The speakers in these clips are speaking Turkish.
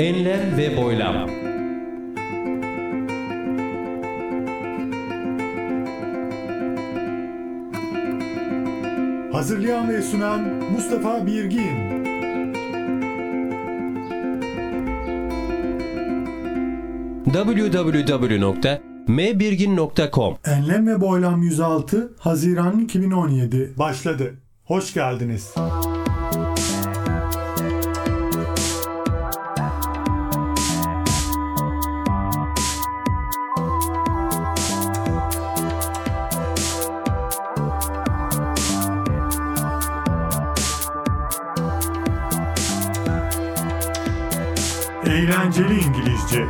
Enlem ve boylam. Hazırlayan ve sunan Mustafa Birgin. www.mbirgin.com Enlem ve Boylam 106 Haziran 2017 başladı. Hoş geldiniz. Eğlenceli İngilizce.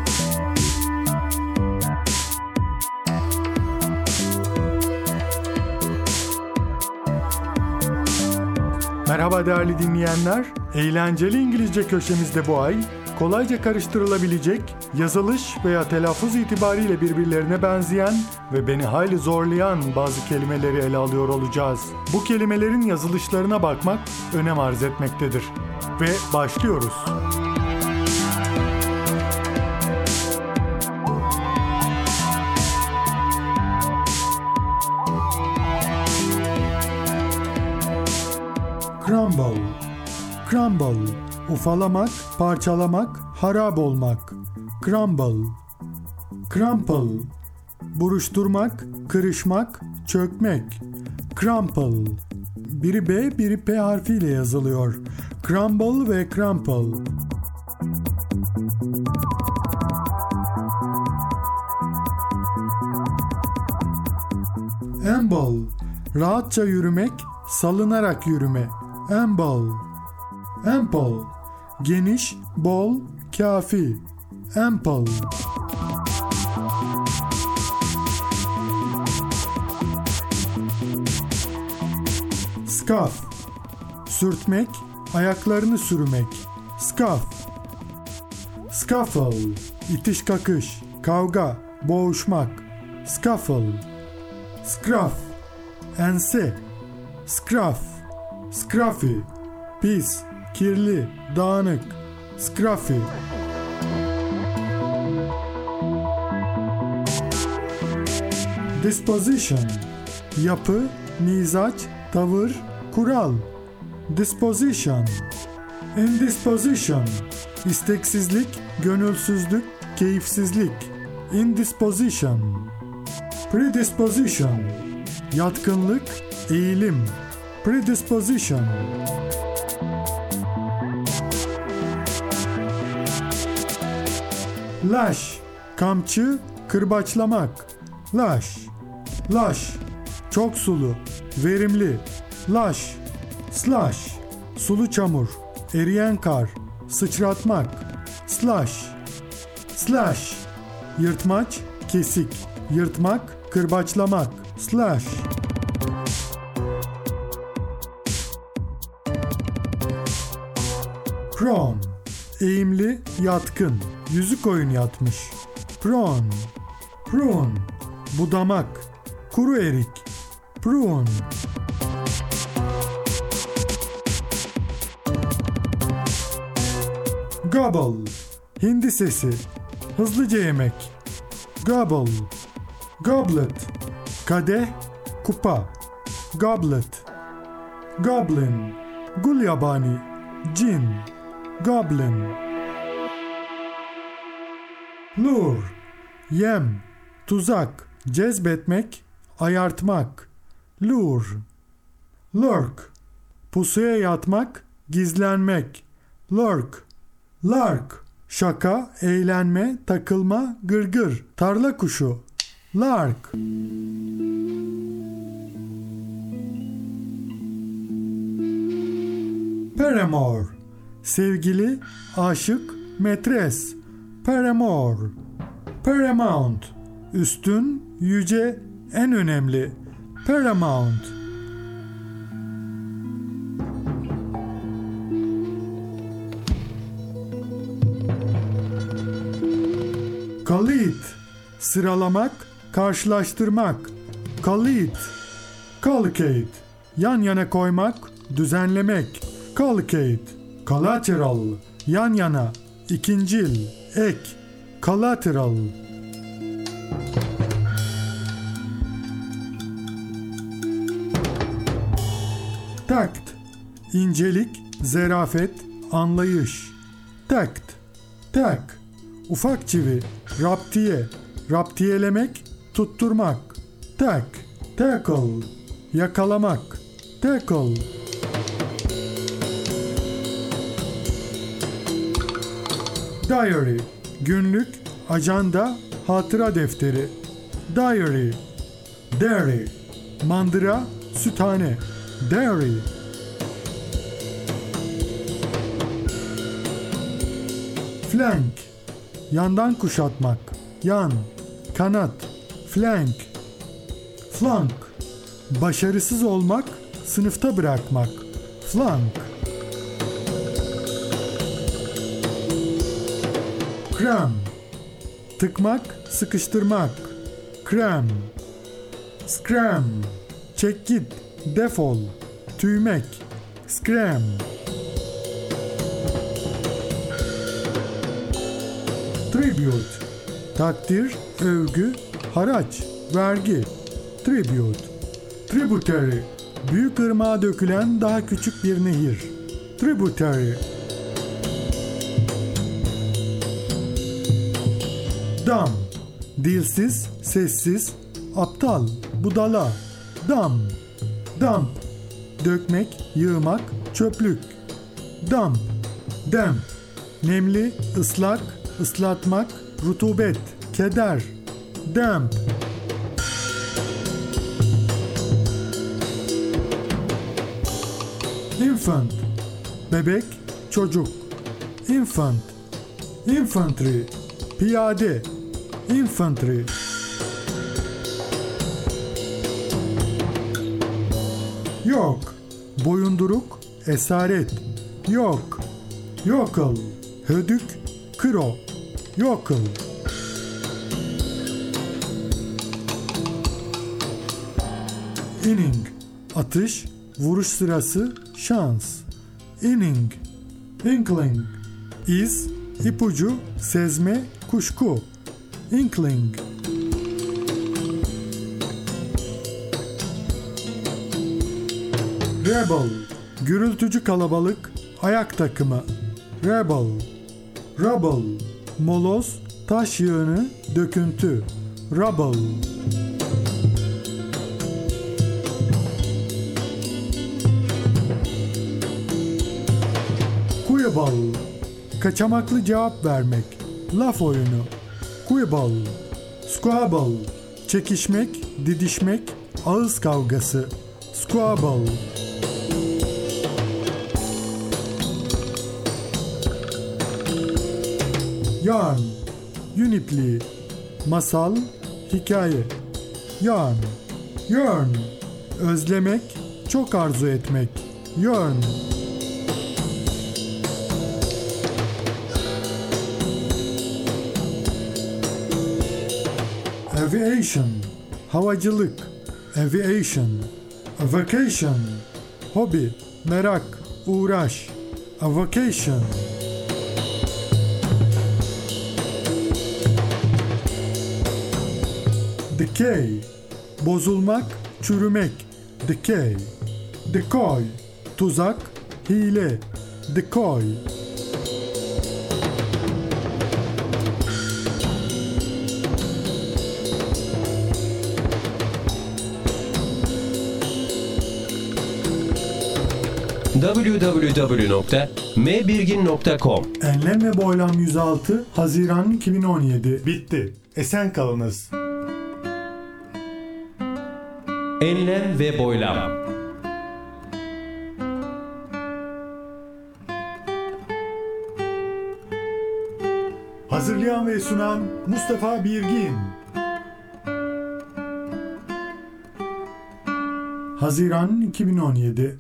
Merhaba değerli dinleyenler. Eğlenceli İngilizce köşemizde bu ay kolayca karıştırılabilecek, yazılış veya telaffuz itibariyle birbirlerine benzeyen ve beni hayli zorlayan bazı kelimeleri ele alıyor olacağız. Bu kelimelerin yazılışlarına bakmak önem arz etmektedir. Ve başlıyoruz. Crumble Ufalamak, parçalamak, harap olmak. Crumble Crumple Buruşturmak, kırışmak, çökmek. Crumple Biri B, biri P harfiyle yazılıyor. Crumble ve crumple. Amble Rahatça yürümek, salınarak yürüme. Amble Ample. Geniş, bol, kafi. Ample. Scuff Sürtmek, ayaklarını sürmek. Scuff Scuffle. İtiş kakış, kavga, boğuşmak. Scuffle. Scruff. Ense. Scruff. Scruffy. Pis, kirli, dağınık. Scruffy Disposition Yapı, mizaç, tavır, kural. Disposition Indisposition İsteksizlik, gönülsüzlük, keyifsizlik. Indisposition Predisposition Yatkınlık, eğilim. Predisposition Lash Kamçı, kırbaçlamak. Lash Lash Çok sulu, verimli. Lash Slash Sulu çamur, eriyen kar, sıçratmak. Slash Slash Yırtmaç, kesik. Yırtmak, kırbaçlamak. Slash Prone Eğimli, yatkın. Yüzü koyun yatmış. Prone. Prune. Budamak Kuru erik. Prune. Gobble. Hindi sesi. Hızlıca yemek. Gobble. Goblet. Kadeh Kupa. Goblet. Goblin. Gul yabani. Cin Goblin Lure Yem Tuzak Cezbetmek Ayartmak Lure Lurk Pusuya yatmak Gizlenmek Lurk Lark Şaka, eğlenme, takılma, gırgır, tarla kuşu. Lark. Paramore. Sevgili, aşık, metres. Paramore. Paramount. Üstün, yüce, en önemli. Paramount. Kalit. Sıralamak, karşılaştırmak. Kalit. Collocate. Yan yana koymak, düzenlemek. Collocate. Collateral. Yan yana, ikincil, ek, collateral. Takt, incelik, zerafet, anlayış. Takt, tak, ufak çivi, raptiye, raptiyelemek, tutturmak. Tak, tackle, yakalamak, tackle. Diary, günlük, ajanda, hatıra defteri. Diary, dairy, mandıra, süthane. Dairy. Flank, yandan kuşatmak, yan, kanat, flank. Flank, başarısız olmak, sınıfta bırakmak, flank. Kram, tıkmak, sıkıştırmak, krem. Scram, çek git, defol, tüymek, scram. Tribute, takdir, övgü, haraç, vergi. Tribute, tributary, büyük ırmağa dökülen daha küçük bir nehir. Tributary. Dam, dilsiz, sessiz, aptal, budala. Dam, damp, dökmek, yığmak, çöplük. Damp, damp, nemli, ıslak, ıslatmak, rutubet, keder. Damp. Infant, bebek, çocuk. Infant, infantry, piyade. Infantry. Yok, boyunduruk, esaret. Yok, yokel, hödük, kro. Yokel. Inning, atış, vuruş sırası, şans. Inning, inkling, iz, ipucu, sezme, kuşku. Inkling. Rebel, gürültücü kalabalık, ayak takımı. Rebel, rubble, moloz, taş yığını, döküntü. Rubble. Quibble, kaçamaklı cevap vermek, laf oyunu. Quibble, squabble, çekişmek, didişmek, ağız kavgası. Squabble. Yarn, Unipli, masal, hikaye. Yarn, yearn, özlemek, çok arzu etmek. Yearn. Aviation, havacılık. Aviation. A vacation, hobi, merak, uğraş. A vacation. Decay, bozulmak, çürümek. Decay. Decoy, tuzak, hile. Decoy. www.mbirgin.com Enlem ve Boylam 106 Haziran 2017 Bitti. Esen kalınız. Enlem ve boylam. Hazırlayan ve sunan Mustafa Birgin. Haziran 2017